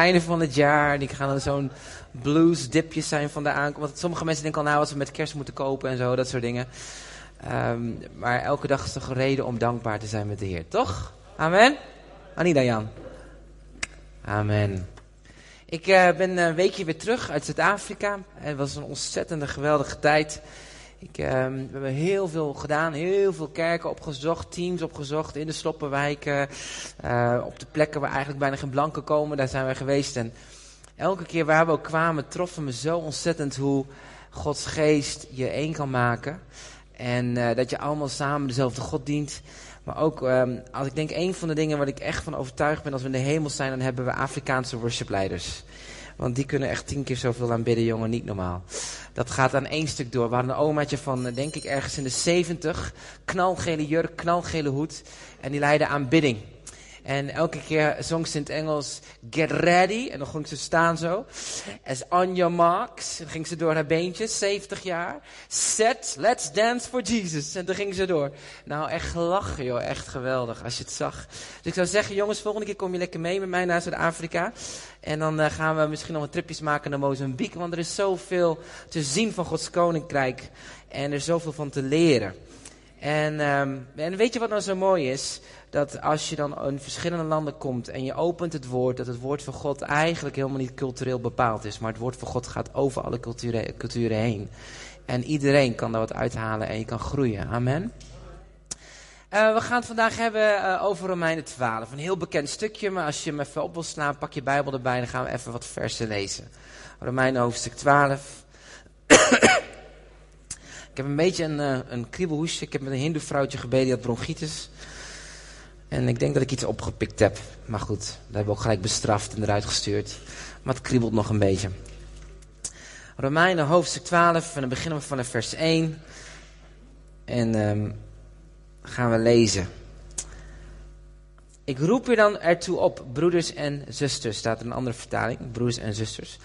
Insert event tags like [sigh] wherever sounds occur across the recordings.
einde van het jaar. Die gaan dan zo'n blues dipjes zijn van de aankomst. Want sommige mensen denken al nou wat ze met kerst moeten kopen en zo, dat soort dingen. Ehm, maar elke dag is toch een reden om dankbaar te zijn met de Heer, toch? Amen? Anida Jan. Amen. Ik uh, ben een weekje weer terug uit Zuid-Afrika. Het was een ontzettende geweldige tijd. Ik, uh, we hebben heel veel gedaan, heel veel kerken opgezocht, teams opgezocht in de sloppenwijken. Uh, op de plekken waar eigenlijk bijna geen blanken komen, daar zijn we geweest. En elke keer waar we ook kwamen, troffen me zo ontzettend hoe Gods geest je één kan maken. En uh, dat je allemaal samen dezelfde God dient. Maar ook, um, als ik denk, een van de dingen waar ik echt van overtuigd ben, als we in de hemel zijn, dan hebben we Afrikaanse worshipleiders. Want die kunnen echt tien keer zoveel aanbidden, jongen, niet normaal. Dat gaat aan één stuk door. We hadden een omaatje van, eh, denk ik, ergens in de zeventig. Knalgele jurk, knalgele hoed. En die leidde aanbidding. En elke keer zong ze in het Engels, get ready. En dan ging ze staan zo. As on your marks. En dan ging ze door haar beentjes, 70 jaar. Set, let's dance for Jesus. En dan ging ze door. Nou, echt lachen joh, echt geweldig als je het zag. Dus ik zou zeggen, jongens, volgende keer kom je lekker mee met mij naar Zuid-Afrika. En dan uh, gaan we misschien nog wat tripjes maken naar Mozambique. Want er is zoveel te zien van Gods Koninkrijk. En er is zoveel van te leren. En, um, en weet je wat nou zo mooi is? Dat als je dan in verschillende landen komt en je opent het woord, dat het woord van God eigenlijk helemaal niet cultureel bepaald is. Maar het woord van God gaat over alle culturen, culturen heen. En iedereen kan daar wat uithalen en je kan groeien. Amen. Uh, we gaan het vandaag hebben uh, over Romeinen 12. Een heel bekend stukje, maar als je hem even op wil slaan, pak je Bijbel erbij en dan gaan we even wat versen lezen. Romeinen hoofdstuk 12. Ik heb een beetje een, uh, een kriebelhoesje. Ik heb met een hindoe vrouwtje gebeden, die had bronchitis. En ik denk dat ik iets opgepikt heb. Maar goed, dat hebben we ook gelijk bestraft en eruit gestuurd. Maar het kriebelt nog een beetje. Romeinen hoofdstuk 12, en dan beginnen we vanaf vers 1. En um, gaan we lezen. Ik roep u dan ertoe op, broeders en zusters, staat in een andere vertaling, broeders en zusters.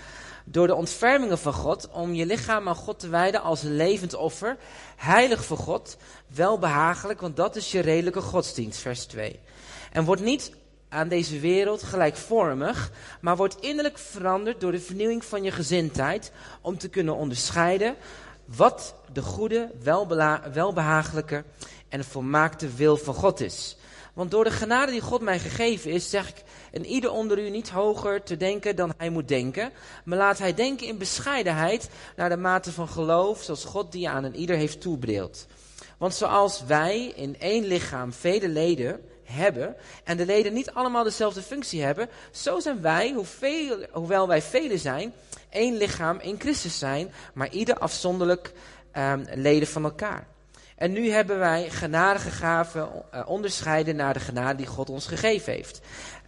Door de ontfermingen van God, om je lichaam aan God te wijden als levend offer, heilig voor God, welbehagelijk, want dat is je redelijke godsdienst, vers 2. En wordt niet aan deze wereld gelijkvormig, maar wordt innerlijk veranderd door de vernieuwing van je gezindheid, om te kunnen onderscheiden wat de goede, welbehagelijke en volmaakte wil van God is. Want door de genade die God mij gegeven is, zeg ik en ieder onder u niet hoger te denken dan hij moet denken, maar laat hij denken in bescheidenheid naar de mate van geloof, zoals God die aan een ieder heeft toebedeeld. Want zoals wij in één lichaam vele leden hebben en de leden niet allemaal dezelfde functie hebben, zo zijn wij, hoewel wij velen zijn, één lichaam in Christus zijn, maar ieder afzonderlijk um, leden van elkaar. En nu hebben wij genadige gaven uh, onderscheiden naar de genade die God ons gegeven heeft.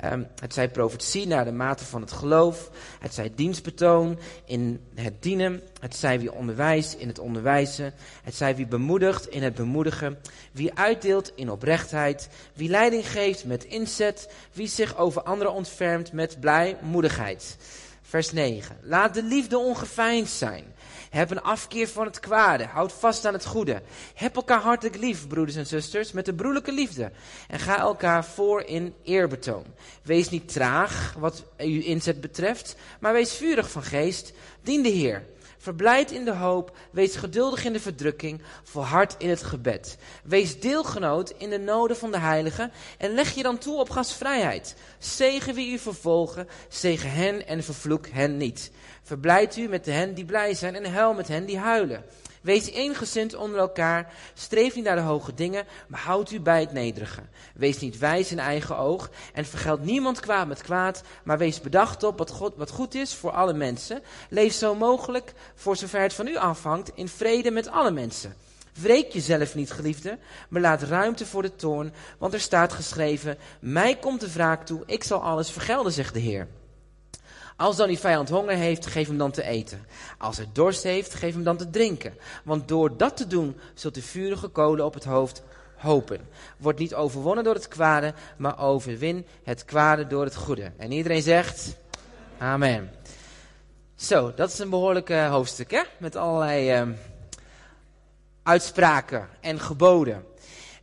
Um, het zij profetie naar de mate van het geloof. Het zij dienstbetoon in het dienen. Het zij wie onderwijst in het onderwijzen. Het zij wie bemoedigt in het bemoedigen. Wie uitdeelt in oprechtheid. Wie leiding geeft met inzet. Wie zich over anderen ontfermt met blijmoedigheid. Vers 9. Laat de liefde ongeveinsd zijn. Heb een afkeer van het kwade. Houd vast aan het goede. Heb elkaar hartelijk lief, broeders en zusters, met de broederlijke liefde. En ga elkaar voor in eerbetoon. Wees niet traag wat uw inzet betreft, maar wees vurig van geest. Dien de Heer. Verblijd in de hoop, wees geduldig in de verdrukking, volhard in het gebed. Wees deelgenoot in de noden van de heiligen en leg je dan toe op gastvrijheid. Zegen wie u vervolgen, zegen hen en vervloek hen niet. Verblijd u met hen die blij zijn en huil met hen die huilen. Wees eengezind onder elkaar, streef niet naar de hoge dingen, maar houd u bij het nederige. Wees niet wijs in eigen oog en vergeld niemand kwaad met kwaad, maar wees bedacht op wat, God, wat goed is voor alle mensen. Leef zo mogelijk, voor zover het van u afhangt, in vrede met alle mensen. Wreek jezelf niet, geliefde, maar laat ruimte voor de toorn, want er staat geschreven, mij komt de wraak toe, ik zal alles vergelden, zegt de Heer. Als dan die vijand honger heeft, geef hem dan te eten. Als hij dorst heeft, geef hem dan te drinken. Want door dat te doen, zult u vurige kolen op het hoofd hopen. Word niet overwonnen door het kwade, maar overwin het kwade door het goede. En iedereen zegt, amen. Zo, dat is een behoorlijke hoofdstuk, hè? Met allerlei uh, uitspraken en geboden.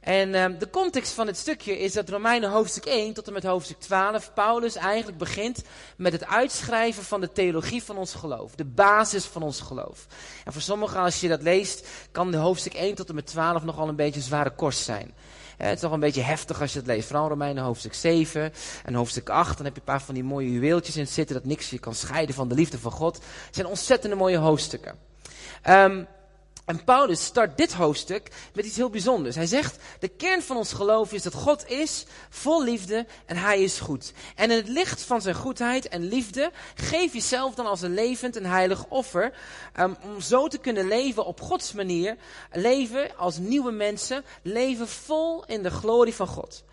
En uh, de context van het stukje is dat Romeinen hoofdstuk 1 tot en met hoofdstuk 12 Paulus eigenlijk begint met het uitschrijven van de theologie van ons geloof. De basis van ons geloof. En voor sommigen als je dat leest kan de hoofdstuk 1 tot en met 12 nogal een beetje zware kost zijn. Uh, het is nog een beetje heftig als je het leest. Vooral Romeinen hoofdstuk 7 en hoofdstuk 8. Dan heb je een paar van die mooie juweeltjes in zitten dat niks je kan scheiden van de liefde van God. Het zijn ontzettende mooie hoofdstukken. Um, en Paulus start dit hoofdstuk met iets heel bijzonders. Hij zegt, de kern van ons geloof is dat God is vol liefde en hij is goed. En in het licht van zijn goedheid en liefde, geef jezelf dan als een levend en heilig offer. Um, om zo te kunnen leven op Gods manier. Leven als nieuwe mensen. Leven vol in de glorie van God.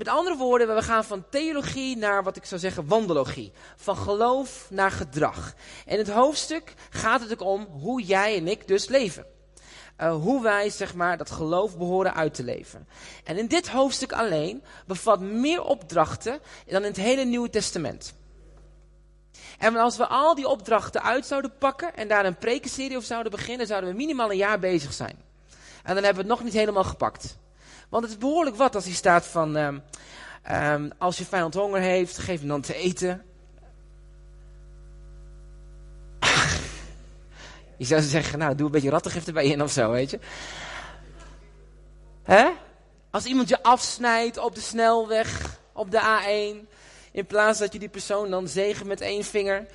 Met andere woorden, we gaan van theologie naar wat ik zou zeggen wandelogie. Van geloof naar gedrag. En het hoofdstuk gaat het ook om hoe jij en ik dus leven. Uh, hoe wij zeg maar dat geloof behoren uit te leven. En in dit hoofdstuk alleen bevat meer opdrachten dan in het hele Nieuwe Testament. En als we al die opdrachten uit zouden pakken en daar een prekenserie over zouden beginnen, zouden we minimaal een jaar bezig zijn. En dan hebben we het nog niet helemaal gepakt. Want het is behoorlijk wat als hij staat van, um, um, als je vijand honger heeft, geef hem dan te eten. [laughs] je zou zeggen, nou, doe een beetje rattengif erbij in of zo, weet je. Hè? Als iemand je afsnijdt op de snelweg, op de A1, in plaats dat je die persoon dan zegen met één vinger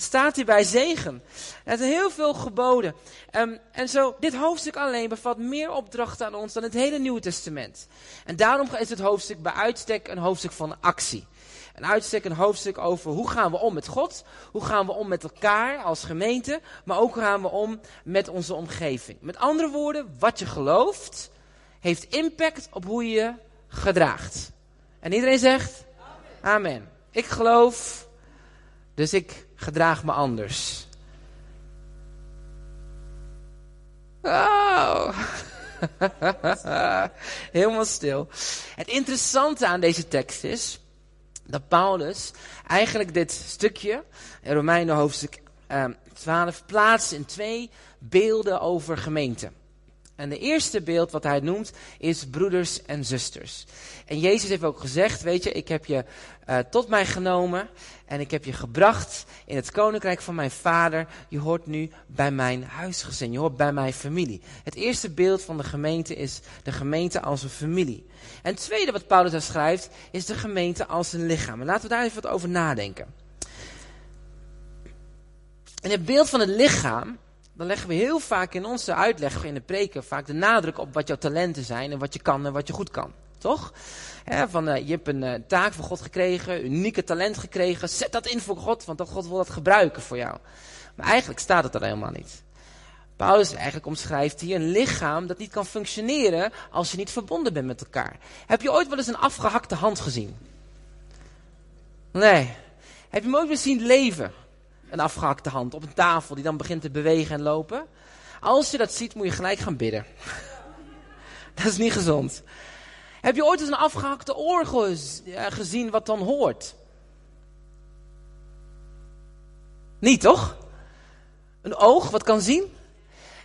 staat hij bij zegen. Er zijn heel veel geboden. Um, en zo, dit hoofdstuk alleen bevat meer opdrachten aan ons dan het hele Nieuwe Testament. En daarom is het hoofdstuk bij uitstek een hoofdstuk van actie. Een uitstek een hoofdstuk over hoe gaan we om met God, hoe gaan we om met elkaar als gemeente, maar ook hoe gaan we om met onze omgeving. Met andere woorden, wat je gelooft, heeft impact op hoe je je gedraagt. En iedereen zegt? Amen. Ik geloof, dus ik gedraag me anders. Oh. [laughs] Helemaal stil. Het interessante aan deze tekst is dat Paulus eigenlijk dit stukje, in Romeinen hoofdstuk eh, 12, plaatst in twee beelden over gemeente. En de eerste beeld wat hij noemt is broeders en zusters. En Jezus heeft ook gezegd, weet je, ik heb je uh, tot mij genomen en ik heb je gebracht in het koninkrijk van mijn vader. Je hoort nu bij mijn huisgezin, je hoort bij mijn familie. Het eerste beeld van de gemeente is de gemeente als een familie. En het tweede wat Paulus daar schrijft is de gemeente als een lichaam. En laten we daar even wat over nadenken. In het beeld van het lichaam dan leggen we heel vaak in onze uitleg, in de preken, vaak de nadruk op wat jouw talenten zijn en wat je kan en wat je goed kan. Toch? van, uh, je hebt een uh, taak van God gekregen, unieke talent gekregen, zet dat in voor God, want dat God wil dat gebruiken voor jou. Maar eigenlijk staat het er helemaal niet. Paulus eigenlijk omschrijft hier een lichaam dat niet kan functioneren als je niet verbonden bent met elkaar. Heb je ooit wel eens een afgehakte hand gezien? Nee. Heb je hem ooit eens zien leven? Een afgehakte hand op een tafel die dan begint te bewegen en lopen. Als je dat ziet, moet je gelijk gaan bidden. [laughs] dat is niet gezond. Heb je ooit eens een afgehakte oor gezien wat dan hoort? Niet toch? Een oog wat kan zien?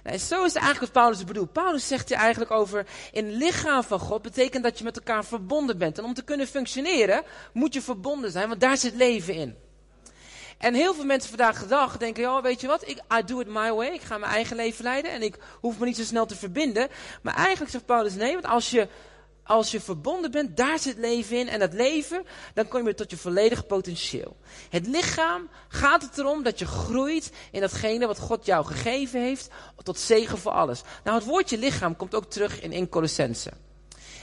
Nee, zo is het eigenlijk wat Paulus bedoelt. Paulus zegt hier eigenlijk over in het lichaam van God betekent dat je met elkaar verbonden bent. En om te kunnen functioneren moet je verbonden zijn, want daar zit leven in. En heel veel mensen vandaag de dag denken, ja, weet je wat, ik, I do it my way. Ik ga mijn eigen leven leiden en ik hoef me niet zo snel te verbinden. Maar eigenlijk zegt Paulus, nee, want als je, als je verbonden bent, daar zit leven in. En dat leven, dan kom je tot je volledige potentieel. Het lichaam gaat het erom dat je groeit in datgene wat God jou gegeven heeft, tot zegen voor alles. Nou, het woordje lichaam komt ook terug in 1 Colossense.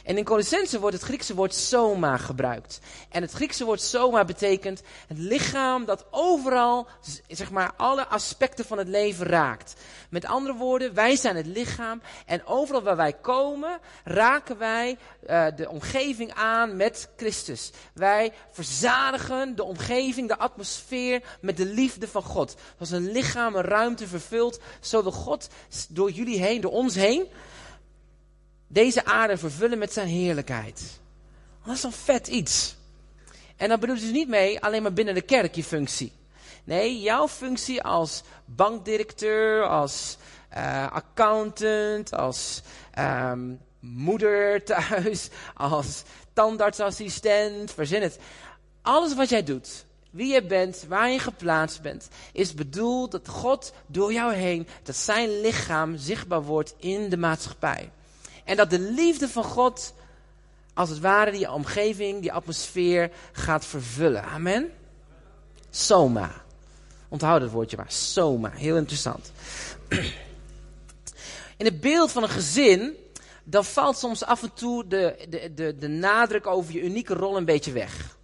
En in Colossense wordt het Griekse woord soma gebruikt. En het Griekse woord soma betekent het lichaam dat overal, zeg maar, alle aspecten van het leven raakt. Met andere woorden, wij zijn het lichaam en overal waar wij komen, raken wij uh, de omgeving aan met Christus. Wij verzadigen de omgeving, de atmosfeer met de liefde van God. Als een lichaam een ruimte vervult, zo God door jullie heen, door ons heen, deze aarde vervullen met zijn heerlijkheid. Dat is een vet iets. En dan bedoelt dus niet mee alleen maar binnen de kerk je functie. Nee, jouw functie als bankdirecteur, als uh, accountant, als um, moeder thuis, [laughs] als tandartsassistent, verzin het. Alles wat jij doet, wie je bent, waar je geplaatst bent, is bedoeld dat God door jou heen, dat zijn lichaam zichtbaar wordt in de maatschappij. En dat de liefde van God, als het ware, die omgeving, die atmosfeer gaat vervullen. Amen. Soma. Onthoud het woordje maar. Soma. Heel interessant. [clears throat] In het beeld van een gezin, dan valt soms af en toe de, de, de, de nadruk over je unieke rol een beetje weg.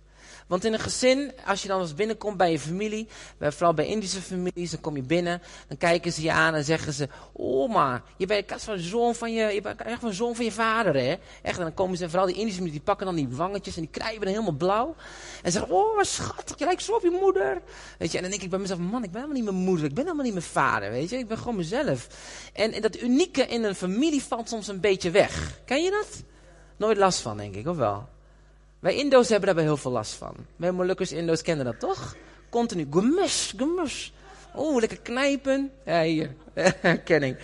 Want in een gezin, als je dan eens binnenkomt bij je familie, vooral bij Indische families, dan kom je binnen, dan kijken ze je aan en zeggen ze, oh maar, je bent echt een zoon van je, je bent echt een zoon van je vader, hè? Echt, en dan komen ze, vooral die Indische families, die pakken dan die wangetjes en die krijgen dan helemaal blauw. En zeggen, oh schattig, je lijkt zo op je moeder. Weet je, en dan denk ik bij mezelf, man, ik ben helemaal niet mijn moeder, ik ben helemaal niet mijn vader, weet je, ik ben gewoon mezelf. En, en dat unieke in een familie valt soms een beetje weg. Ken je dat? Nooit last van, denk ik, of wel? Wij Indo's hebben daar heel veel last van. Wij Molukkers Indo's kennen dat toch? Continu, gemus, gemus. Oeh, lekker knijpen. Ja, hier, [laughs] herkenning.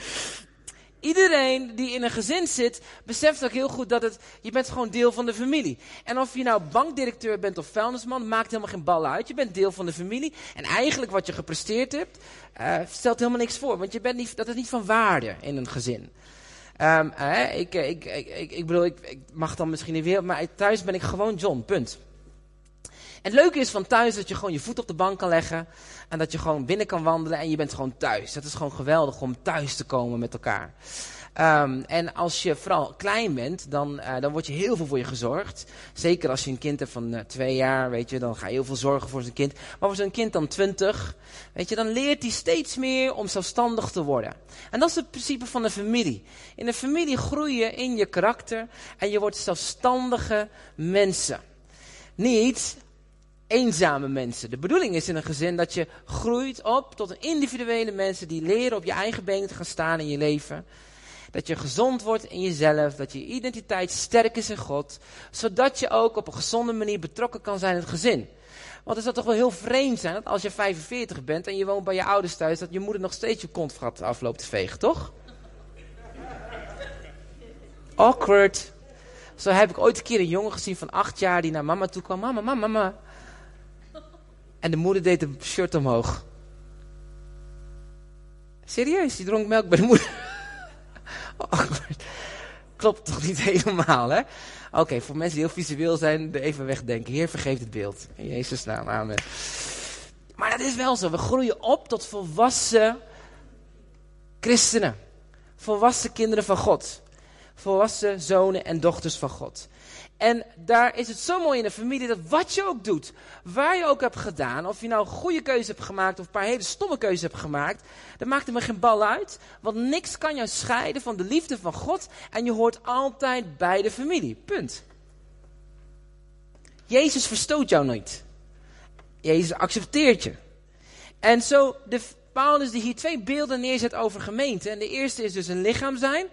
Iedereen die in een gezin zit, beseft ook heel goed dat het, je bent gewoon deel van de familie. En of je nou bankdirecteur bent of vuilnisman, maakt helemaal geen bal uit. Je bent deel van de familie. En eigenlijk wat je gepresteerd hebt, uh, stelt helemaal niks voor. Want je bent niet, dat is niet van waarde in een gezin. Um, ik, ik, ik, ik, bedoel, ik, mag dan misschien niet weer, maar thuis ben ik gewoon John, punt. En het leuke is van thuis dat je gewoon je voet op de bank kan leggen. En dat je gewoon binnen kan wandelen en je bent gewoon thuis. Dat is gewoon geweldig om thuis te komen met elkaar. Um, en als je vooral klein bent, dan, uh, dan wordt je heel veel voor je gezorgd. Zeker als je een kind hebt van uh, twee jaar, weet je, dan ga je heel veel zorgen voor zijn kind. Maar voor zo'n kind dan twintig, weet je, dan leert hij steeds meer om zelfstandig te worden. En dat is het principe van de familie. In de familie groei je in je karakter en je wordt zelfstandige mensen. Niet eenzame mensen. De bedoeling is in een gezin dat je groeit op tot een individuele mensen die leren op je eigen benen te gaan staan in je leven. Dat je gezond wordt in jezelf, dat je identiteit sterk is in God, zodat je ook op een gezonde manier betrokken kan zijn in het gezin. Want het zou toch wel heel vreemd zijn dat als je 45 bent en je woont bij je ouders thuis, dat je moeder nog steeds je kont afloopt te vegen, toch? Awkward. Zo heb ik ooit een keer een jongen gezien van 8 jaar die naar mama toe kwam. Mama, mama, mama. En de moeder deed een shirt omhoog. Serieus, die dronk melk bij de moeder. Klopt toch niet helemaal, hè? Oké, voor mensen die heel visueel zijn, even wegdenken. Heer, vergeef het beeld. In Jezus' naam, amen. Maar dat is wel zo. We groeien op tot volwassen christenen. Volwassen kinderen van God. Volwassen zonen en dochters van God. En daar is het zo mooi in de familie dat wat je ook doet, waar je ook hebt gedaan, of je nou een goede keuze hebt gemaakt of een paar hele stomme keuzes hebt gemaakt, dat maakt er maar geen bal uit. Want niks kan jou scheiden van de liefde van God en je hoort altijd bij de familie. Punt. Jezus verstoot jou nooit. Jezus accepteert je. En zo, de, Paulus die hier twee beelden neerzet over gemeente. En de eerste is dus een lichaam zijn.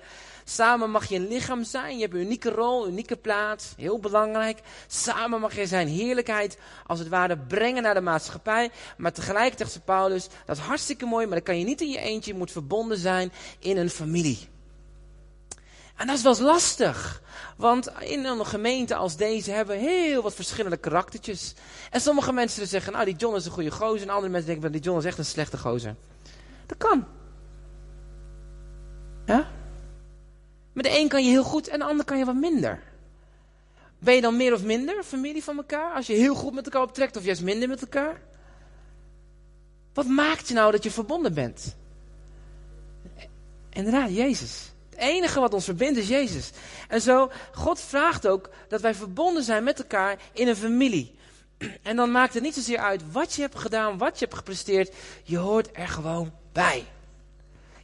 Samen mag je een lichaam zijn. Je hebt een unieke rol, een unieke plaats. Heel belangrijk. Samen mag je zijn heerlijkheid als het ware brengen naar de maatschappij. Maar tegelijkertijd zegt Paulus, dat is hartstikke mooi, maar dat kan je niet in je eentje. Je moet verbonden zijn in een familie. En dat is wel eens lastig. Want in een gemeente als deze hebben we heel wat verschillende karaktertjes. En sommige mensen zeggen, nou die John is een goede gozer. En andere mensen denken, die John is echt een slechte gozer. Dat kan. Ja? Met de een kan je heel goed en de ander kan je wat minder. Ben je dan meer of minder familie van elkaar? Als je heel goed met elkaar optrekt of juist minder met elkaar? Wat maakt je nou dat je verbonden bent? Inderdaad, Jezus. Het enige wat ons verbindt is Jezus. En zo, God vraagt ook dat wij verbonden zijn met elkaar in een familie. En dan maakt het niet zozeer uit wat je hebt gedaan, wat je hebt gepresteerd. Je hoort er gewoon bij.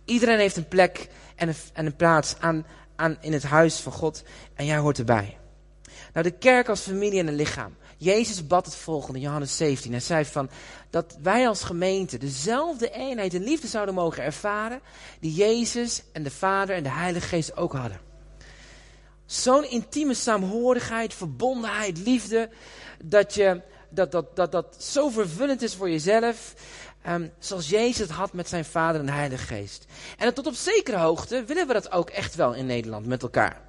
Iedereen heeft een plek en een, en een plaats aan, aan, in het huis van God en jij hoort erbij. Nou, de kerk als familie en een lichaam. Jezus bad het volgende, Johannes 17. Hij zei van dat wij als gemeente dezelfde eenheid en liefde zouden mogen ervaren die Jezus en de Vader en de Heilige Geest ook hadden. Zo'n intieme saamhorigheid, verbondenheid, liefde, dat je dat, dat, dat, dat zo vervullend is voor jezelf. Um, zoals Jezus het had met zijn Vader en Heilige Geest. En tot op zekere hoogte willen we dat ook echt wel in Nederland met elkaar.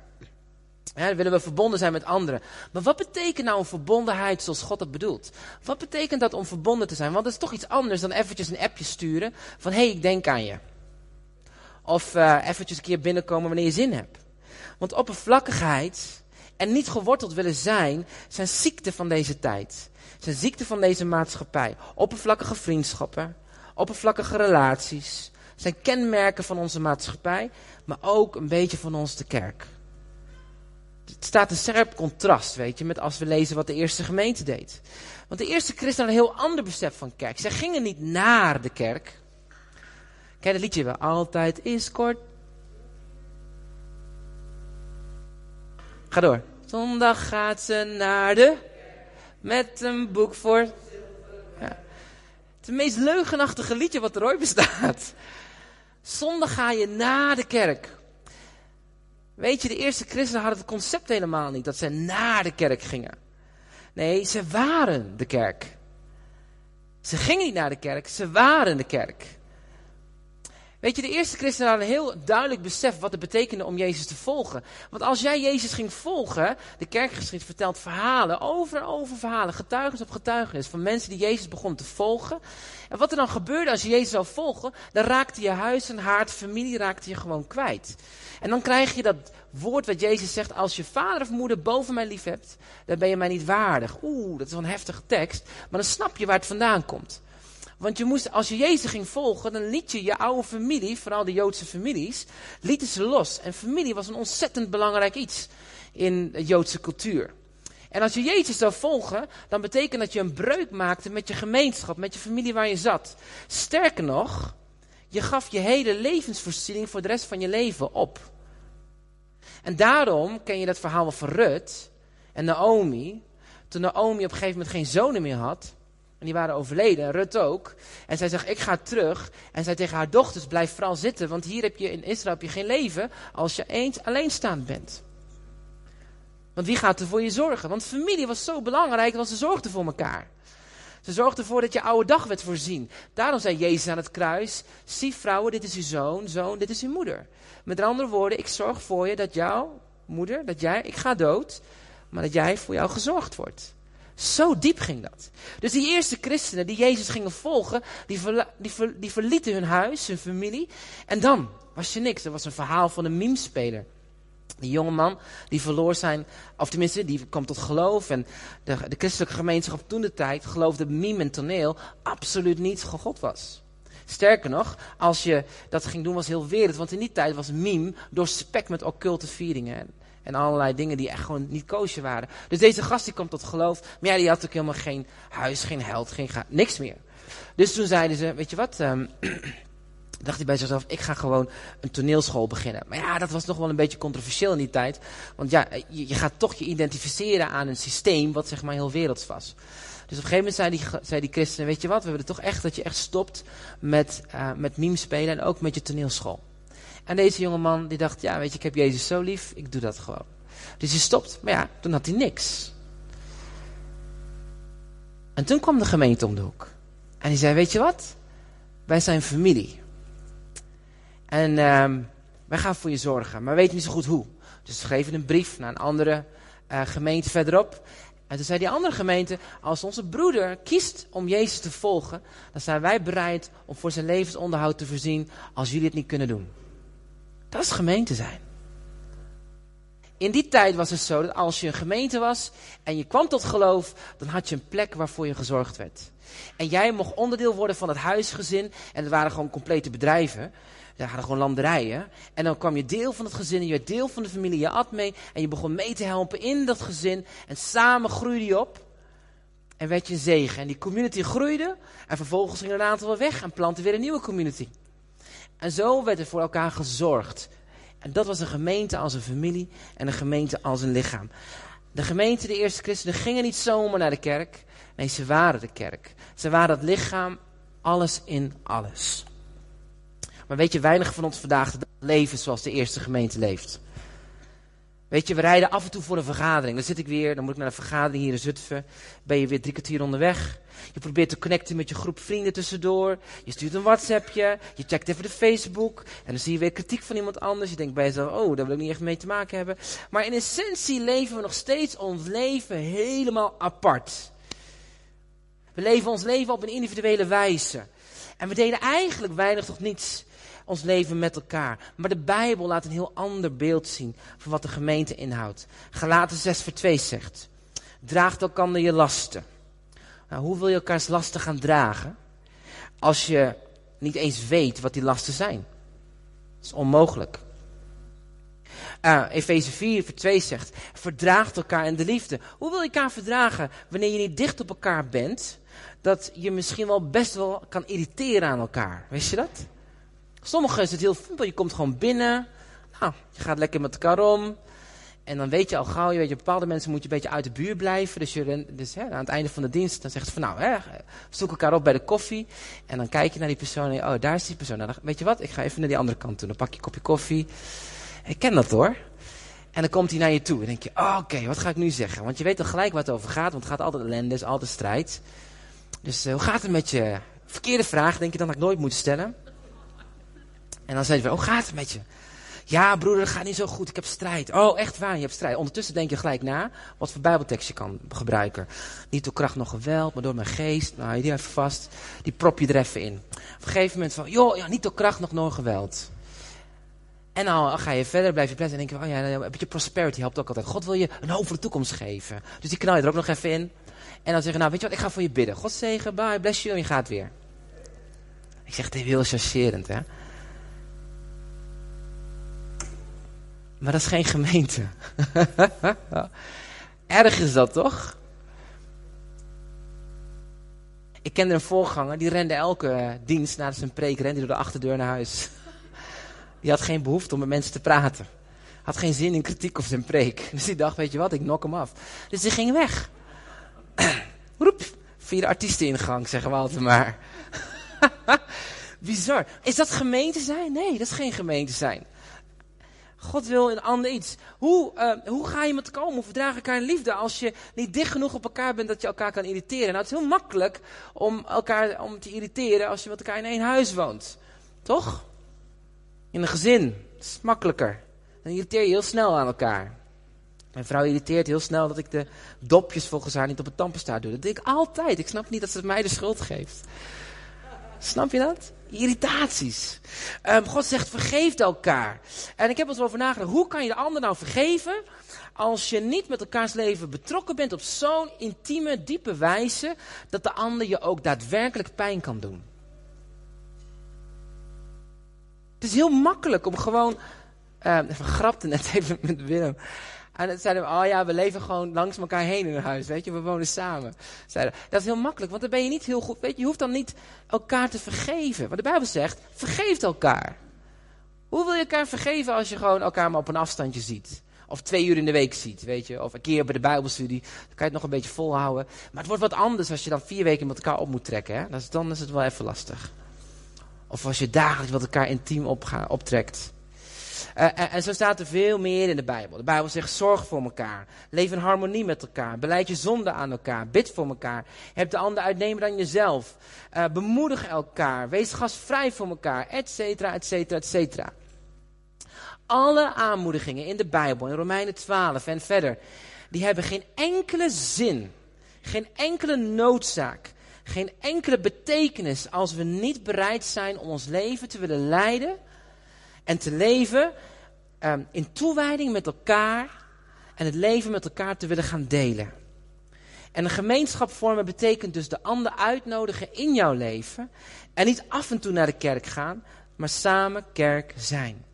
Ja, willen we verbonden zijn met anderen. Maar wat betekent nou een verbondenheid zoals God het bedoelt? Wat betekent dat om verbonden te zijn? Want dat is toch iets anders dan eventjes een appje sturen van hé, hey, ik denk aan je. Of uh, eventjes een keer binnenkomen wanneer je zin hebt. Want oppervlakkigheid en niet geworteld willen zijn, zijn ziekten van deze tijd. Zijn ziekten van deze maatschappij. Oppervlakkige vriendschappen, oppervlakkige relaties, zijn kenmerken van onze maatschappij, maar ook een beetje van ons de kerk. Het staat een scherp contrast, weet je, met als we lezen wat de eerste gemeente deed. Want de eerste christenen hadden een heel ander besef van kerk. Zij gingen niet naar de kerk. Kijk, dat liedje wel. Altijd is kort. Ga door. Zondag gaat ze naar de. Met een boek voor. Ja. Het meest leugenachtige liedje wat er ooit bestaat. Zondag ga je naar de kerk. Weet je, de eerste christenen hadden het concept helemaal niet dat ze naar de kerk gingen. Nee, ze waren de kerk. Ze gingen niet naar de kerk, ze waren de kerk. Weet je, de eerste christenen hadden heel duidelijk besef wat het betekende om Jezus te volgen. Want als jij Jezus ging volgen, de kerkgeschiedenis vertelt verhalen, over en over verhalen, getuigenis op getuigenis van mensen die Jezus begonnen te volgen. En wat er dan gebeurde als je Jezus zou volgen, dan raakte je huis en haard, familie raakte je gewoon kwijt. En dan krijg je dat woord wat Jezus zegt, als je vader of moeder boven mij lief hebt, dan ben je mij niet waardig. Oeh, dat is wel een heftige tekst, maar dan snap je waar het vandaan komt. Want je moest, als je Jezus ging volgen, dan liet je je oude familie, vooral de Joodse families, lieten ze los. En familie was een ontzettend belangrijk iets in de Joodse cultuur. En als je Jezus zou volgen, dan betekent dat je een breuk maakte met je gemeenschap, met je familie waar je zat. Sterker nog, je gaf je hele levensvoorziening voor de rest van je leven op. En daarom ken je dat verhaal van Rut en Naomi. Toen Naomi op een gegeven moment geen zonen meer had, en die waren overleden, Rut ook. En zij zegt, ik ga terug. En zij tegen haar dochters, blijf vooral zitten, want hier heb je in Israël heb je geen leven als je eens alleenstaand bent. Want wie gaat er voor je zorgen? Want familie was zo belangrijk, want ze zorgden voor elkaar. Ze zorgden ervoor dat je oude dag werd voorzien. Daarom zei Jezus aan het kruis, zie vrouwen, dit is uw zoon, zoon, dit is uw moeder. Met andere woorden, ik zorg voor je dat jouw moeder, dat jij, ik ga dood, maar dat jij voor jou gezorgd wordt. Zo diep ging dat. Dus die eerste christenen die Jezus gingen volgen, die, die, die verlieten hun huis, hun familie. En dan was je niks. Er was een verhaal van een meme-speler. Die jongeman, die verloor zijn, of tenminste, die kwam tot geloof. En de, de christelijke gemeenschap toen de tijd geloofde meme en toneel absoluut niet God was. Sterker nog, als je dat ging doen was heel wereld. Want in die tijd was meme doorspekt met occulte vieringen. En allerlei dingen die echt gewoon niet koosje waren. Dus deze gast die komt tot geloof. Maar ja, die had ook helemaal geen huis, geen held, geen niks meer. Dus toen zeiden ze, weet je wat... Um, [clears throat] dacht hij bij zichzelf, ik ga gewoon een toneelschool beginnen. Maar ja, dat was nog wel een beetje controversieel in die tijd. Want ja, je, je gaat toch je identificeren aan een systeem wat zeg maar heel werelds was. Dus op een gegeven moment zei die, zei die christenen, weet je wat, we willen toch echt dat je echt stopt met, uh, met meme spelen en ook met je toneelschool. En deze jongeman die dacht, ja weet je, ik heb Jezus zo lief, ik doe dat gewoon. Dus hij stopt, maar ja, toen had hij niks. En toen kwam de gemeente om de hoek. En die zei, weet je wat? Wij zijn familie. En uh, wij gaan voor je zorgen, maar we weten niet zo goed hoe. Dus we geven een brief naar een andere uh, gemeente verderop. En toen zei die andere gemeente, als onze broeder kiest om Jezus te volgen, dan zijn wij bereid om voor zijn levensonderhoud te voorzien als jullie het niet kunnen doen. Dat is gemeente zijn. In die tijd was het zo dat als je een gemeente was en je kwam tot geloof, dan had je een plek waarvoor je gezorgd werd. En jij mocht onderdeel worden van het huisgezin. En het waren gewoon complete bedrijven. Er waren gewoon landerijen. En dan kwam je deel van het gezin en je werd deel van de familie. Je at mee en je begon mee te helpen in dat gezin. En samen groeide je op. En werd je een zegen. En die community groeide. En vervolgens ging er een aantal weg en plantte weer een nieuwe community. En zo werd er voor elkaar gezorgd. En dat was een gemeente als een familie en een gemeente als een lichaam. De gemeente, de eerste christenen, gingen niet zomaar naar de kerk. Nee, ze waren de kerk. Ze waren het lichaam, alles in alles. Maar weet je, weinig van ons vandaag leven zoals de eerste gemeente leeft. Weet je, we rijden af en toe voor een vergadering. Dan zit ik weer, dan moet ik naar een vergadering hier in Zutphen. Ben je weer drie kwartier onderweg. Je probeert te connecten met je groep vrienden tussendoor. Je stuurt een WhatsAppje. Je checkt even de Facebook. En dan zie je weer kritiek van iemand anders. Je denkt bij jezelf, oh, daar wil ik niet echt mee te maken hebben. Maar in essentie leven we nog steeds ons leven helemaal apart. We leven ons leven op een individuele wijze. En we delen eigenlijk weinig tot niets ons leven met elkaar. Maar de Bijbel laat een heel ander beeld zien van wat de gemeente inhoudt. Galaten 6 vers 2 zegt, draagt elkaar je lasten. Nou, hoe wil je elkaars lasten gaan dragen als je niet eens weet wat die lasten zijn? Dat is onmogelijk. Uh, Efeze 4 vers 2 zegt, verdraagt elkaar in de liefde. Hoe wil je elkaar verdragen wanneer je niet dicht op elkaar bent? Dat je misschien wel best wel kan irriteren aan elkaar. Wist je dat? Sommigen is het heel simpel. Je komt gewoon binnen. Nou, je gaat lekker met elkaar om. En dan weet je al gauw, je weet je, bepaalde mensen moet je een beetje uit de buurt blijven. Dus, je, dus hè, aan het einde van de dienst, dan zegt ze van nou, hè, zoek elkaar op bij de koffie. En dan kijk je naar die persoon en oh, daar is die persoon. Nou, dan, weet je wat, ik ga even naar die andere kant toe. Dan pak je een kopje koffie. Ik ken dat hoor. En dan komt hij naar je toe. En denk je, oh, oké, wat ga ik nu zeggen? Want je weet al gelijk waar het over gaat, want het gaat altijd ellende, is altijd strijd. Dus uh, hoe gaat het met je? Verkeerde vraag, denk je dan dat ik nooit moet stellen. En dan zei hij, hoe gaat het met je? Ja, broeder, het gaat niet zo goed. Ik heb strijd. Oh, echt waar, je hebt strijd. Ondertussen denk je gelijk na wat voor bijbeltekst je kan gebruiken. Niet door kracht nog geweld, maar door mijn geest. Nou, die even vast. Die prop je er even in. Op een gegeven moment van, joh, ja, niet door kracht nog nog geweld. En dan ga je verder, blijf je pletten en denk je, oh ja, een beetje prosperity helpt ook altijd. God wil je een hopelijke toekomst geven. Dus die knal je er ook nog even in. En dan zeggen, nou, weet je wat, ik ga voor je bidden. God zegen, bye, bless you, en je gaat weer. Ik zeg, het is heel chargerend, hè. Maar dat is geen gemeente. [laughs] Erg is dat toch? Ik kende een voorganger, die rende elke dienst na zijn preek, rende door de achterdeur naar huis. [laughs] Die had geen behoefte om met mensen te praten. Had geen zin in kritiek op zijn preek. [laughs] Dus die dacht, weet je wat, ik nok hem af. Dus die ging weg. [clears throat] Roep, via de artiesteningang, zeggen we altijd maar. Bizar. Is dat gemeente zijn? Nee, dat is geen gemeente zijn. God wil een ander iets. Hoe, uh, hoe ga je met om? Hoe verdraag elkaar in liefde als je niet dicht genoeg op elkaar bent dat je elkaar kan irriteren? Nou, het is heel makkelijk om elkaar om te irriteren als je met elkaar in één huis woont. Toch? In een gezin. Het is makkelijker. Dan irriteer je heel snel aan elkaar. Mijn vrouw irriteert heel snel dat ik de dopjes volgens haar niet op het tandpasta doe. Dat doe ik altijd. Ik snap niet dat ze mij de schuld geeft. Snap je dat? Irritaties. Um, God zegt vergeef elkaar. En ik heb er over nagedacht. Hoe kan je de ander nou vergeven als je niet met elkaars leven betrokken bent op zo'n intieme, diepe wijze dat de ander je ook daadwerkelijk pijn kan doen? Het is heel makkelijk om gewoon. Uh, even grapte net even met Willem. En dan zeiden we, oh ja, we leven gewoon langs elkaar heen in een huis, weet je, we wonen samen. Zeiden, dat is heel makkelijk, want dan ben je niet heel goed, weet je, je hoeft dan niet elkaar te vergeven. Want de Bijbel zegt, vergeef elkaar. Hoe wil je elkaar vergeven als je gewoon elkaar maar op een afstandje ziet? Of twee uur in de week ziet, weet je. Of een keer bij de Bijbelstudie. Dan kan je het nog een beetje volhouden. Maar het wordt wat anders als je dan vier weken met elkaar op moet trekken. Hè? Dan is het wel even lastig. Of als je dagelijks met elkaar intiem optrekt. Uh, en, zo staat er veel meer in de Bijbel. De Bijbel zegt: zorg voor elkaar. Leef in harmonie met elkaar. Beleid je zonde aan elkaar. Bid voor elkaar. Heb de ander uitnemen dan jezelf. Uh, bemoedig elkaar. Wees gastvrij voor elkaar. Etcetera, etcetera, etcetera. Alle aanmoedigingen in de Bijbel, in Romeinen 12 en verder, die hebben geen enkele zin, geen enkele noodzaak, geen enkele betekenis als we niet bereid zijn om ons leven te willen leiden en te leven um, in toewijding met elkaar en het leven met elkaar te willen gaan delen. En een gemeenschap vormen betekent dus de ander uitnodigen in jouw leven. En niet af en toe naar de kerk gaan, maar samen kerk zijn.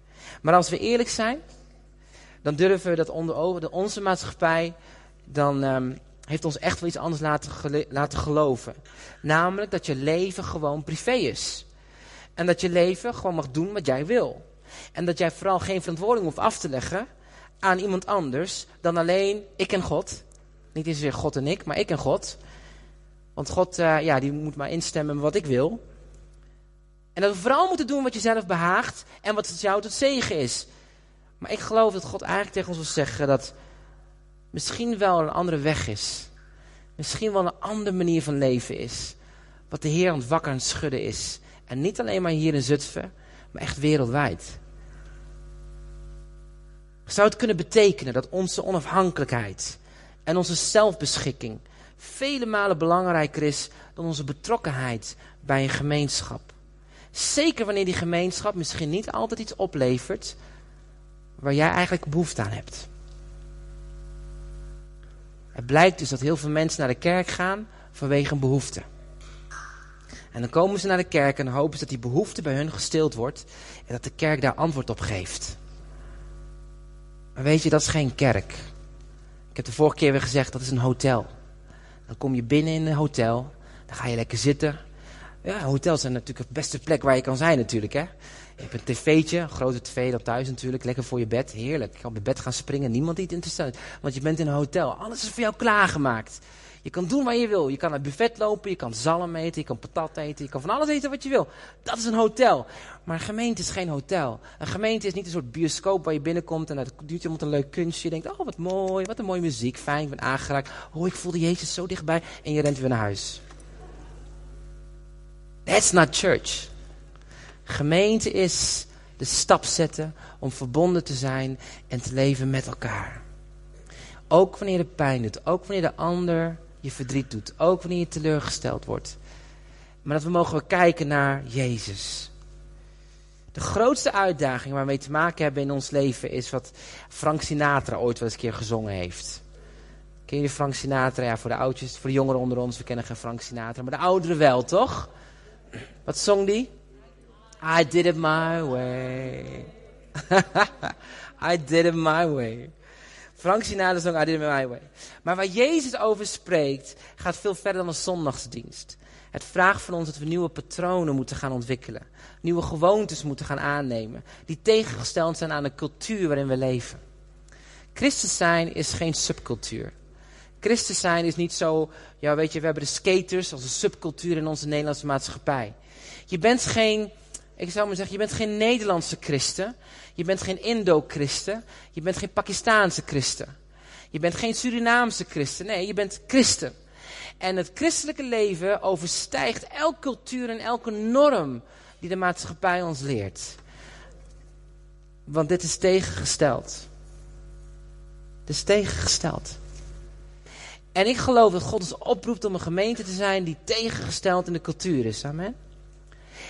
Maar als we eerlijk zijn, dan durven we dat onder ogen, onze maatschappij, dan um, heeft ons echt wel iets anders laten, laten geloven. Namelijk dat je leven gewoon privé is. En dat je leven gewoon mag doen wat jij wil. En dat jij vooral geen verantwoording hoeft af te leggen aan iemand anders dan alleen ik en God. Niet eens weer God en ik, maar ik en God. Want God, uh, ja, die moet maar instemmen met wat ik wil. En dat we vooral moeten doen wat je zelf behaagt en wat het jou tot zegen is. Maar ik geloof dat God eigenlijk tegen ons wil zeggen dat misschien wel een andere weg is. Misschien wel een andere manier van leven is. Wat de Heer aan het wakker en schudden is. En niet alleen maar hier in Zutphen, maar echt wereldwijd. Zou het kunnen betekenen dat onze onafhankelijkheid en onze zelfbeschikking vele malen belangrijker is dan onze betrokkenheid bij een gemeenschap? Zeker wanneer die gemeenschap misschien niet altijd iets oplevert waar jij eigenlijk behoefte aan hebt. Het blijkt dus dat heel veel mensen naar de kerk gaan vanwege een behoefte. En dan komen ze naar de kerk en hopen ze dat die behoefte bij hun gestild wordt en dat de kerk daar antwoord op geeft. Maar weet je, dat is geen kerk. Ik heb de vorige keer weer gezegd, dat is een hotel. Dan kom je binnen in een hotel, dan ga je lekker zitten. Ja, hotels zijn natuurlijk de beste plek waar je kan zijn natuurlijk, hè. Je hebt een tv'tje, een grote tv dan thuis natuurlijk, lekker voor je bed, heerlijk. Je kan op het bed gaan springen, niemand die het interessant Want je bent in een hotel, alles is voor jou klaargemaakt. Je kan doen wat je wil. Je kan naar het buffet lopen, je kan zalm eten, je kan patat eten, je kan van alles eten wat je wil. Dat is een hotel. Maar een gemeente is geen hotel. Een gemeente is niet een soort bioscoop waar je binnenkomt en het duurt iemand een leuk kunstje. Je denkt, oh wat mooi, wat een mooie muziek, fijn, ik ben aangeraakt. Oh, ik voelde Jezus zo dichtbij en je rent weer naar huis. That's not church. Gemeente is de stap zetten om verbonden te zijn en te leven met elkaar. Ook wanneer de pijn doet, ook wanneer de ander je verdriet doet. Ook wanneer je teleurgesteld wordt. Maar dat we mogen kijken naar Jezus. De grootste uitdaging waar we te maken hebben in ons leven is wat Frank Sinatra ooit wel eens een keer gezongen heeft. Ken je Frank Sinatra? Ja, voor de oudjes, voor de jongeren onder ons, we kennen geen Frank Sinatra. Maar de ouderen wel, toch? Wat zong die? I did it my way. [laughs] I did it my way. Frank Sinatra zong I Did My Way. Maar waar Jezus over spreekt, gaat veel verder dan een zondagsdienst. Het vraagt van ons dat we nieuwe patronen moeten gaan ontwikkelen. Nieuwe gewoontes moeten gaan aannemen. Die tegengesteld zijn aan de cultuur waarin we leven. Christus zijn is geen subcultuur. Christus zijn is niet zo, ja weet je, we hebben de skaters als een subcultuur in onze Nederlandse maatschappij. Je bent geen, ik zou maar zeggen, je bent geen Nederlandse christen. Je bent geen Indo-christen. Je bent geen Pakistaanse christen. Je bent geen Surinaamse christen. Nee, je bent christen. En het christelijke leven overstijgt elke cultuur en elke norm die de maatschappij ons leert. Want dit is tegengesteld. Het is tegengesteld. En ik geloof dat God ons oproept om een gemeente te zijn die tegengesteld in de cultuur is. Amen.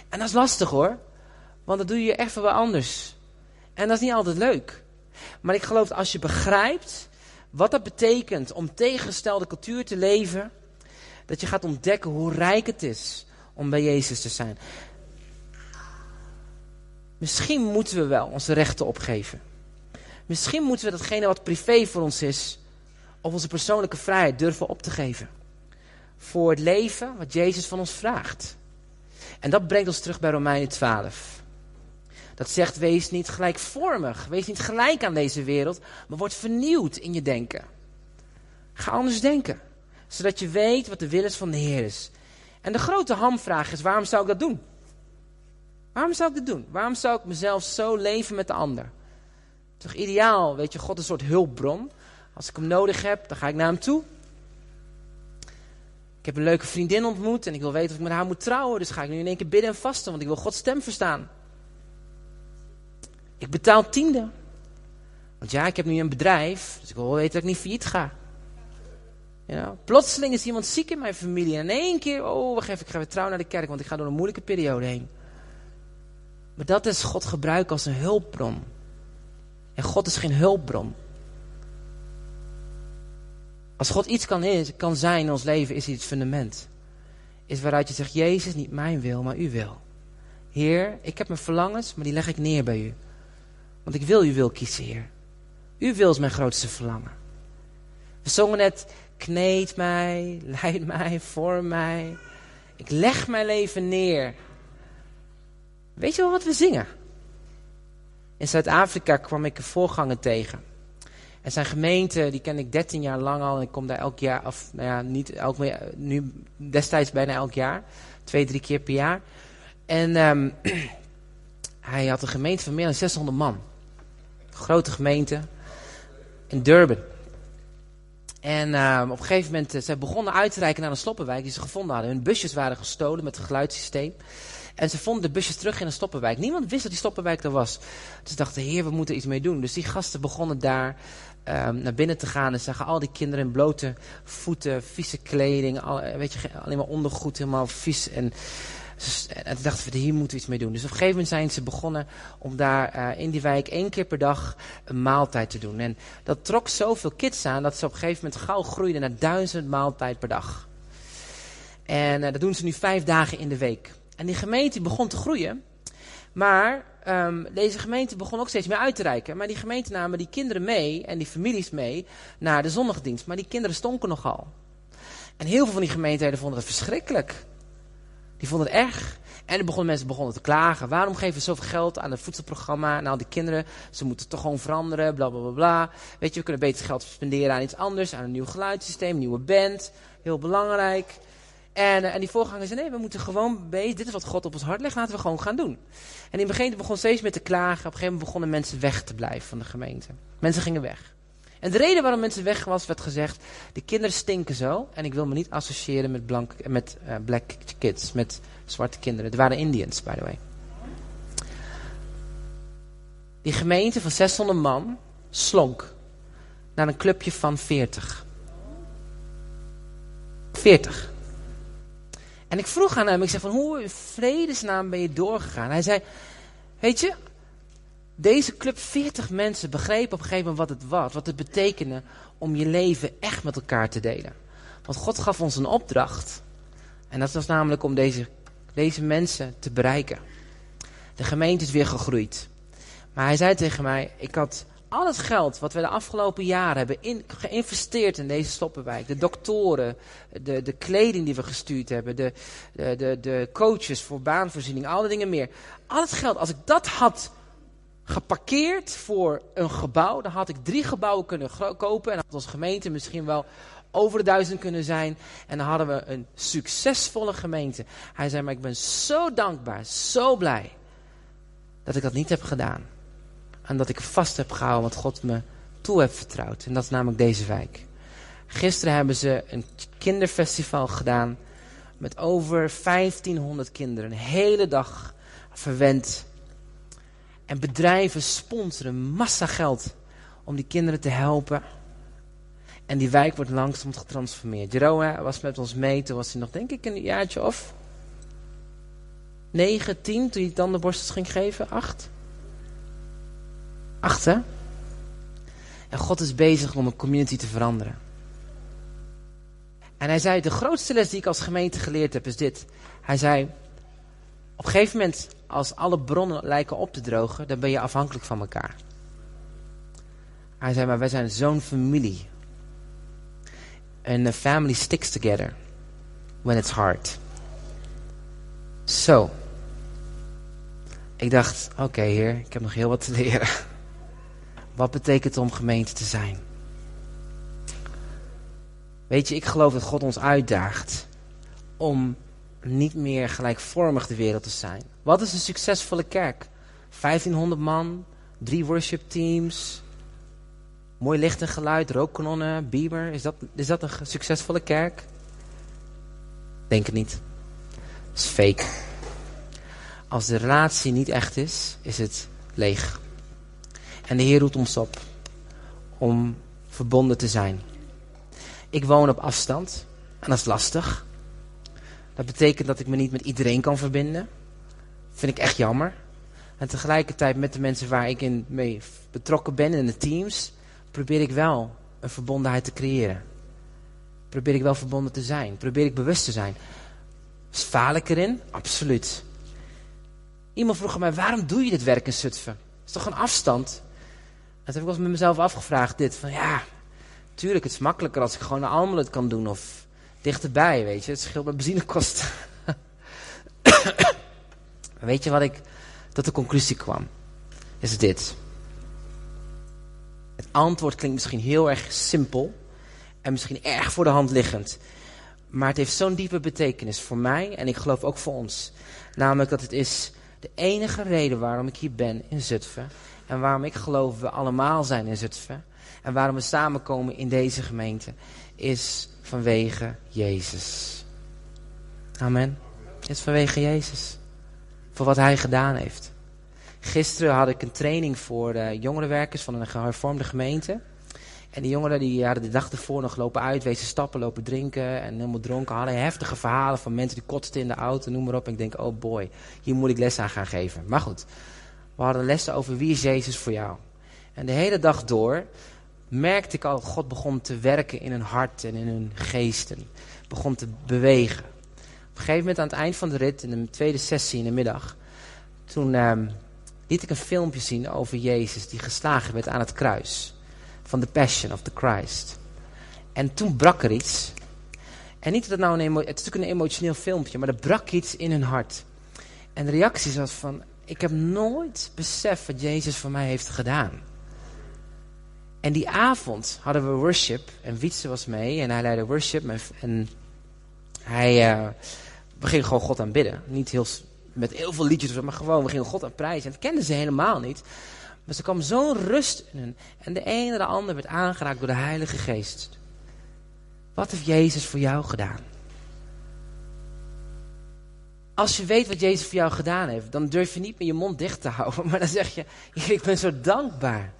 En dat is lastig hoor. Want dat doe je echt wel anders. En dat is niet altijd leuk. Maar ik geloof dat als je begrijpt wat dat betekent om tegengestelde cultuur te leven, dat je gaat ontdekken hoe rijk het is om bij Jezus te zijn. Misschien moeten we wel onze rechten opgeven. Misschien moeten we datgene wat privé voor ons is, of onze persoonlijke vrijheid durven op te geven. Voor het leven wat Jezus van ons vraagt. En dat brengt ons terug bij Romeinen 12. Dat zegt, wees niet gelijkvormig. Wees niet gelijk aan deze wereld. Maar word vernieuwd in je denken. Ga anders denken. Zodat je weet wat de wil is van de Heer is. En de grote hamvraag is, waarom zou ik dat doen? Waarom zou ik dat doen? Waarom zou ik mezelf zo leven met de ander? Toch ideaal, weet je, God is een soort hulpbron. Als ik hem nodig heb, dan ga ik naar hem toe. Ik heb een leuke vriendin ontmoet en ik wil weten of ik met haar moet trouwen. Dus ga ik nu in één keer bidden en vasten, want ik wil Gods stem verstaan. Ik betaal tiende. Want ja, ik heb nu een bedrijf, dus ik wil weten dat ik niet failliet ga. Plotseling is iemand ziek in mijn familie. En in één keer, oh wacht even, ik ga weer trouw naar de kerk, want ik ga door een moeilijke periode heen. Maar dat is God gebruiken als een hulpbron. En God is geen hulpbron. Als God iets kan, is, kan zijn in ons leven, is hij het fundament. Is waaruit je zegt, Jezus, niet mijn wil, maar uw wil. Heer, ik heb mijn verlangens, maar die leg ik neer bij u. Want ik wil uw wil kiezen, Heer. Uw wil is mijn grootste verlangen. We zongen net, kneed mij, [laughs] leid mij, vorm mij. Ik leg mijn leven neer. Weet je wel wat we zingen? In Zuid-Afrika kwam ik een voorganger tegen. En zijn gemeente, die ken ik 13 jaar lang al. En ik kom daar elk jaar, of nou ja, niet elk nu destijds bijna elk jaar. Twee, drie keer per jaar. En um, [clears throat] hij had een gemeente van meer dan 600 man. Grote gemeente in Durban. En uh, op een gegeven moment, uh, ze begonnen uit te reiken naar een sloppenwijk die ze gevonden hadden. Hun busjes waren gestolen met het geluidssysteem. En ze vonden de busjes terug in een stoppenwijk. Niemand wist dat die stoppenwijk er was. Dus dachten, heer, we moeten iets mee doen. Dus die gasten begonnen daar um, naar binnen te gaan. En zagen al die kinderen in blote voeten, vieze kleding. Al, weet je, alleen maar ondergoed, helemaal vies. En, en toen dachten we, hier moeten we iets mee doen. Dus op een gegeven moment zijn ze begonnen om daar uh, in die wijk één keer per dag een maaltijd te doen. En dat trok zoveel kids aan dat ze op een gegeven moment gauw groeiden naar duizend maaltijd per dag. En uh, dat doen ze nu vijf dagen in de week. En die gemeente begon te groeien. Maar um, deze gemeente begon ook steeds meer uit te reiken. Maar die gemeente namen die kinderen mee en die families mee naar de zondagdienst. Maar die kinderen stonken nogal. En heel veel van die gemeenteleden vonden het verschrikkelijk. Die vonden het erg. En er begonnen mensen begonnen te klagen. Waarom geven we zoveel geld aan het voedselprogramma al die kinderen? Ze moeten toch gewoon veranderen, bla bla bla. Weet je, we kunnen beter geld spenderen aan iets anders, aan een nieuw geluidssysteem, nieuwe band. Heel belangrijk. En, uh, en die voorganger zei, nee, we moeten gewoon bezig. Dit is wat God op ons hart legt, laten we gewoon gaan doen. En in het begin begon steeds meer te klagen. Op een gegeven moment begonnen mensen weg te blijven van de gemeente. Mensen gingen weg. En de reden waarom mensen weg was, werd gezegd, de kinderen stinken zo. En ik wil me niet associëren met, blank, met uh, black kids, met zwarte kinderen. Het waren Indians, by the way. Die gemeente van 600 man slonk naar een clubje van 40. 40. En ik vroeg aan hem, ik zei van hoe in vredesnaam ben je doorgegaan? Hij zei, weet je, deze club 40 mensen begrepen op een gegeven moment wat het was, wat het betekende om je leven echt met elkaar te delen. Want God gaf ons een opdracht. En dat was namelijk om deze, deze mensen te bereiken. De gemeente is weer gegroeid. Maar hij zei tegen mij, ik had al het geld wat we de afgelopen jaren hebben geïnvesteerd in deze stoppenwijk, de doktoren, de, de kleding die we gestuurd hebben, de, de, de, de coaches voor baanvoorziening, alle dingen meer. Al het geld, als ik dat had geparkeerd voor een gebouw, dan had ik drie gebouwen kunnen kopen en had onze gemeente misschien wel over de duizend kunnen zijn. En dan hadden we een succesvolle gemeente. Hij zei, maar ik ben zo dankbaar, zo blij dat ik dat niet heb gedaan. En dat ik vast heb gehouden wat God me toe heeft vertrouwd. En dat is namelijk deze wijk. Gisteren hebben ze een kinderfestival gedaan. Met over 1500 kinderen. Een hele dag verwend. En bedrijven sponsoren massa geld om die kinderen te helpen. En die wijk wordt langzaam getransformeerd. Jeroen was met ons mee. Toen was hij nog denk ik een jaartje of... 9, 10 toen hij tandenborstels ging geven. 8. Achter. En God is bezig om een community te veranderen. En hij zei, de grootste les die ik als gemeente geleerd heb is dit. Hij zei, op een gegeven moment, als alle bronnen lijken op te drogen, dan ben je afhankelijk van elkaar. Hij zei, maar wij zijn zo'n familie. And a family sticks together when it's hard. Zo. So, ik dacht, oké heer, ik heb nog heel wat te leren. [laughs] Wat betekent om gemeente te zijn? Weet je, ik geloof dat God ons uitdaagt om niet meer gelijkvormig de wereld te zijn. Wat is een succesvolle kerk? 1500 man, drie worship teams, mooi licht en geluid, rookkanonnen, bieber. Is dat, is dat een succesvolle kerk? Denk het niet. Het is fake. Als de relatie niet echt is, is het leeg. En de Heer roept ons op om verbonden te zijn. Ik woon op afstand en dat is lastig. Dat betekent dat ik me niet met iedereen kan verbinden. Vind ik echt jammer. En tegelijkertijd met de mensen waar ik in mee betrokken ben in de teams, probeer ik wel een verbondenheid te creëren. Probeer ik wel verbonden te zijn. Probeer ik bewust te zijn. Faal ik erin? Absoluut. Iemand vroeg mij, waarom doe je dit werk in Zutphen? Is toch een afstand? Toen heb ik wel eens met mezelf afgevraagd dit. Van ja, tuurlijk, het is makkelijker als ik gewoon een het kan doen. Of dichterbij, weet je. Het scheelt met benzinekosten. [coughs] weet je wat ik tot de conclusie kwam? Is dit. Het antwoord klinkt misschien heel erg simpel. En misschien erg voor de hand liggend. Maar het heeft zo'n diepe betekenis voor mij en ik geloof ook voor ons. Namelijk dat het is De enige reden waarom ik hier ben in Zutphen. En waarom ik geloof we allemaal zijn in Zutphen. En waarom we samenkomen in deze gemeente. Is vanwege Jezus. Amen. Het is vanwege Jezus. Voor wat hij gedaan heeft. Gisteren had ik een training voor de jongerenwerkers van een gehervormde gemeente. En die jongeren die hadden de dag ervoor nog lopen uitwezen, stappen, lopen drinken en helemaal dronken. Hadden heftige verhalen van mensen die kotsten in de auto, noem maar op. En ik denk, oh boy, hier moet ik les aan gaan geven. Maar goed, we hadden lessen over wie is Jezus voor jou. En de hele dag door merkte ik al, God begon te werken in hun hart en in hun geesten. Begon te bewegen. Op een gegeven moment aan het eind van de rit, in de tweede sessie in de middag, toen ehm, liet ik een filmpje zien over Jezus die geslagen werd aan het kruis. Van The Passion of the Christ. En toen brak er iets. En niet dat het nou een, is natuurlijk een emotioneel filmpje, maar er brak iets in hun hart. En de reactie was van, ik heb nooit beseft wat Jezus voor mij heeft gedaan. En die avond hadden we worship en Wietse was mee en hij leidde worship en hij, uh, gingen gewoon God aanbidden. Niet heel, met heel veel liedjes, maar gewoon, we gingen God aan prijzen. En dat kenden ze helemaal niet. Maar ze kwam zo'n rust in hun. En de ene en de ander werd aangeraakt door de Heilige Geest. Wat heeft Jezus voor jou gedaan? Als je weet wat Jezus voor jou gedaan heeft, dan durf je niet meer je mond dicht te houden. [laughs] Maar dan zeg je, ik ben zo dankbaar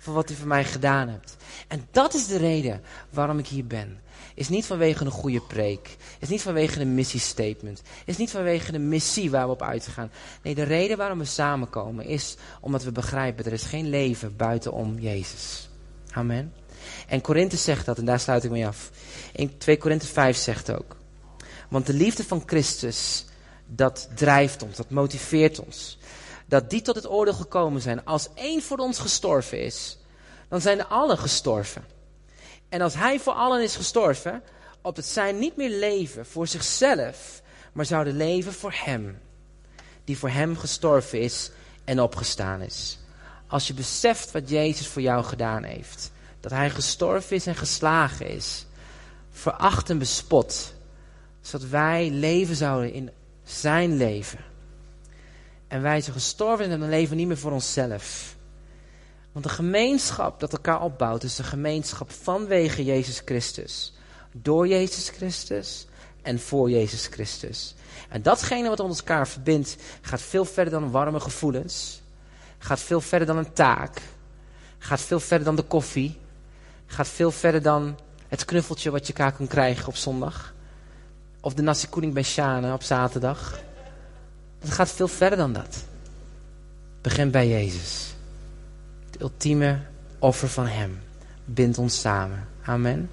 voor wat u voor mij gedaan hebt. En dat is de reden waarom ik hier ben. Is niet vanwege een goede preek. Is niet vanwege een missiestatement. Is niet vanwege de missie waar we op uitgaan. Nee, de reden waarom we samenkomen is omdat we begrijpen, er is geen leven buitenom Jezus. Amen. En Korinthe zegt dat, en daar sluit ik mee af. In 2 Korinthe 5 zegt ook. Want de liefde van Christus, dat drijft ons, dat motiveert ons. Dat die tot het oordeel gekomen zijn. Als één voor ons gestorven is, dan zijn allen gestorven. En als hij voor allen is gestorven, opdat zij niet meer leven voor zichzelf, maar zouden leven voor hem. Die voor hem gestorven is en opgestaan is. Als je beseft wat Jezus voor jou gedaan heeft. Dat hij gestorven is en geslagen is. Veracht en bespot. Zodat wij leven zouden in zijn leven. En wij zijn gestorven en dan leven niet meer voor onszelf. Want de gemeenschap dat elkaar opbouwt is de gemeenschap vanwege Jezus Christus. Door Jezus Christus en voor Jezus Christus. En datgene wat ons elkaar verbindt gaat veel verder dan warme gevoelens. Gaat veel verder dan een taak. Gaat veel verder dan de koffie. Gaat veel verder dan het knuffeltje wat je elkaar kan krijgen op zondag. Of de nasi kuning bij Shana op zaterdag. Het gaat veel verder dan dat. Begin bij Jezus ultieme offer van Hem bindt ons samen. Amen.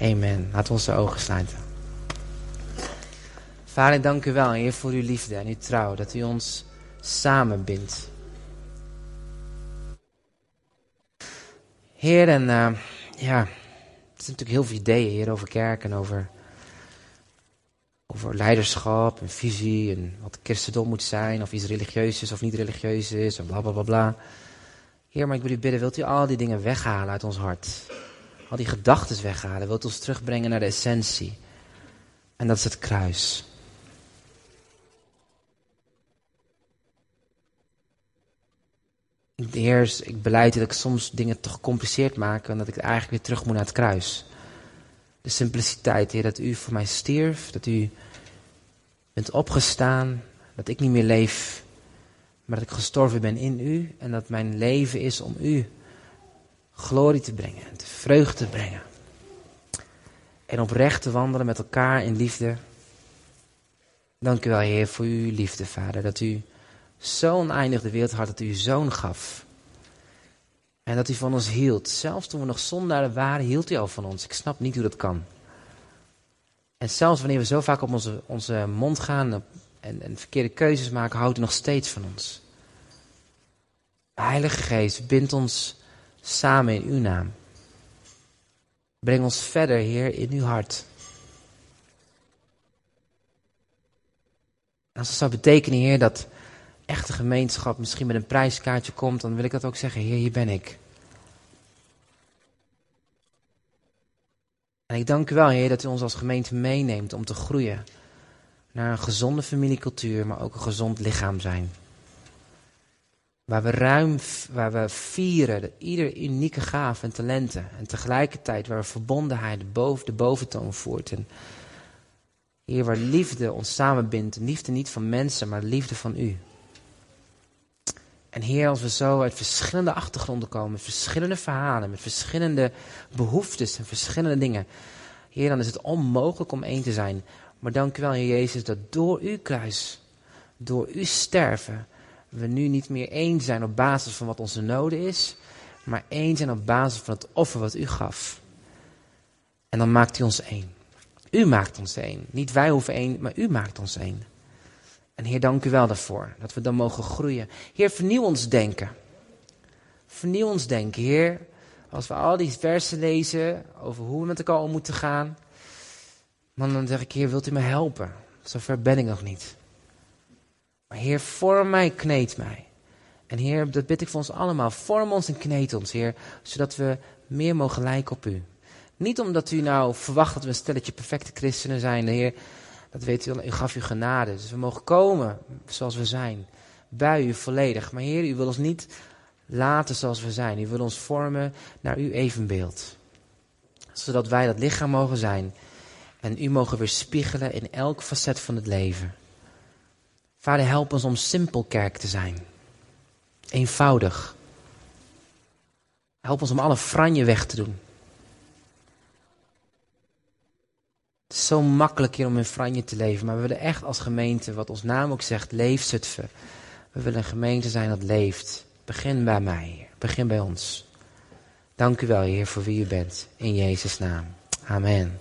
Amen. We onze ogen sluiten. Vader, dank u wel, Heer, voor uw liefde en uw trouw, dat u ons samenbindt. Heer, en uh, ja, er zijn natuurlijk heel veel ideeën hier over kerk en over over leiderschap en visie en wat christendom moet zijn, of iets religieus is of niet religieus is en bla bla bla. Heer, maar ik wil bidden, wilt u al die dingen weghalen uit ons hart? Al die gedachten weghalen, wilt u ons terugbrengen naar de essentie? En dat is het kruis. Heer, ik beleid dat ik soms dingen te gecompliceerd maak en dat ik eigenlijk weer terug moet naar het kruis. De simpliciteit, Heer, dat u voor mij stierf, dat u bent opgestaan, dat ik niet meer leef, maar dat ik gestorven ben in u en dat mijn leven is om u glorie te brengen en vreugde te brengen. En oprecht te wandelen met elkaar in liefde. Dank u wel, Heer, voor uw liefde, Vader, dat u zo oneindig de wereld had dat u uw zoon gaf. En dat u van ons hield. Zelfs toen we nog zondaren waren, hield u al van ons. Ik snap niet hoe dat kan. En zelfs wanneer we zo vaak op onze, onze mond gaan en, en verkeerde keuzes maken, houdt u nog steeds van ons. Heilige Geest, bind ons samen in uw naam. Breng ons verder, Heer, in uw hart. als het zou betekenen, Heer, dat echte gemeenschap misschien met een prijskaartje komt, dan wil ik dat ook zeggen, Heer, hier ben ik. En ik dank u wel, Heer, dat u ons als gemeente meeneemt om te groeien. naar een gezonde familiecultuur, maar ook een gezond lichaam zijn. Waar we ruim, waar we vieren de, ieder unieke gaaf en talenten. En tegelijkertijd waar we verbondenheid de, boven, de boventoon voert. En hier waar liefde ons samenbindt. Liefde niet van mensen, maar liefde van u. En Heer, als we zo uit verschillende achtergronden komen, met verschillende verhalen, met verschillende behoeftes en verschillende dingen. Heer, dan is het onmogelijk om één te zijn. Maar dank u wel, Heer Jezus, dat door uw kruis, door uw sterven, we nu niet meer één zijn op basis van wat onze noden is, maar één zijn op basis van het offer wat u gaf. En dan maakt u ons één. U maakt ons één. Niet wij hoeven één, maar u maakt ons één. En Heer, dank u wel daarvoor, dat we dan mogen groeien. Heer, vernieuw ons denken. Vernieuw ons denken, Heer. Als we al die versen lezen over hoe we met elkaar om moeten gaan, dan zeg ik, Heer, wilt u me helpen? Zover ben ik nog niet. Maar Heer, vorm mij, kneed mij. En Heer, dat bid ik voor ons allemaal. Vorm ons en kneed ons, Heer, zodat we meer mogen lijken op U. Niet omdat u nou verwacht dat we een stelletje perfecte christenen zijn, Heer. Dat weet u, u gaf u genade. Dus we mogen komen zoals we zijn. Bij u volledig. Maar Heer, u wil ons niet laten zoals we zijn. U wil ons vormen naar uw evenbeeld. Zodat wij dat lichaam mogen zijn. En u mogen weerspiegelen in elk facet van het leven. Vader, help ons om simpel kerk te zijn. Eenvoudig. Help ons om alle franje weg te doen. Het is zo makkelijk hier om in franje te leven, maar we willen echt als gemeente, wat ons naam ook zegt, leef Zutphen. We willen een gemeente zijn dat leeft. Begin bij mij, begin bij ons. Dank u wel, Heer, voor wie u bent. In Jezus' naam. Amen.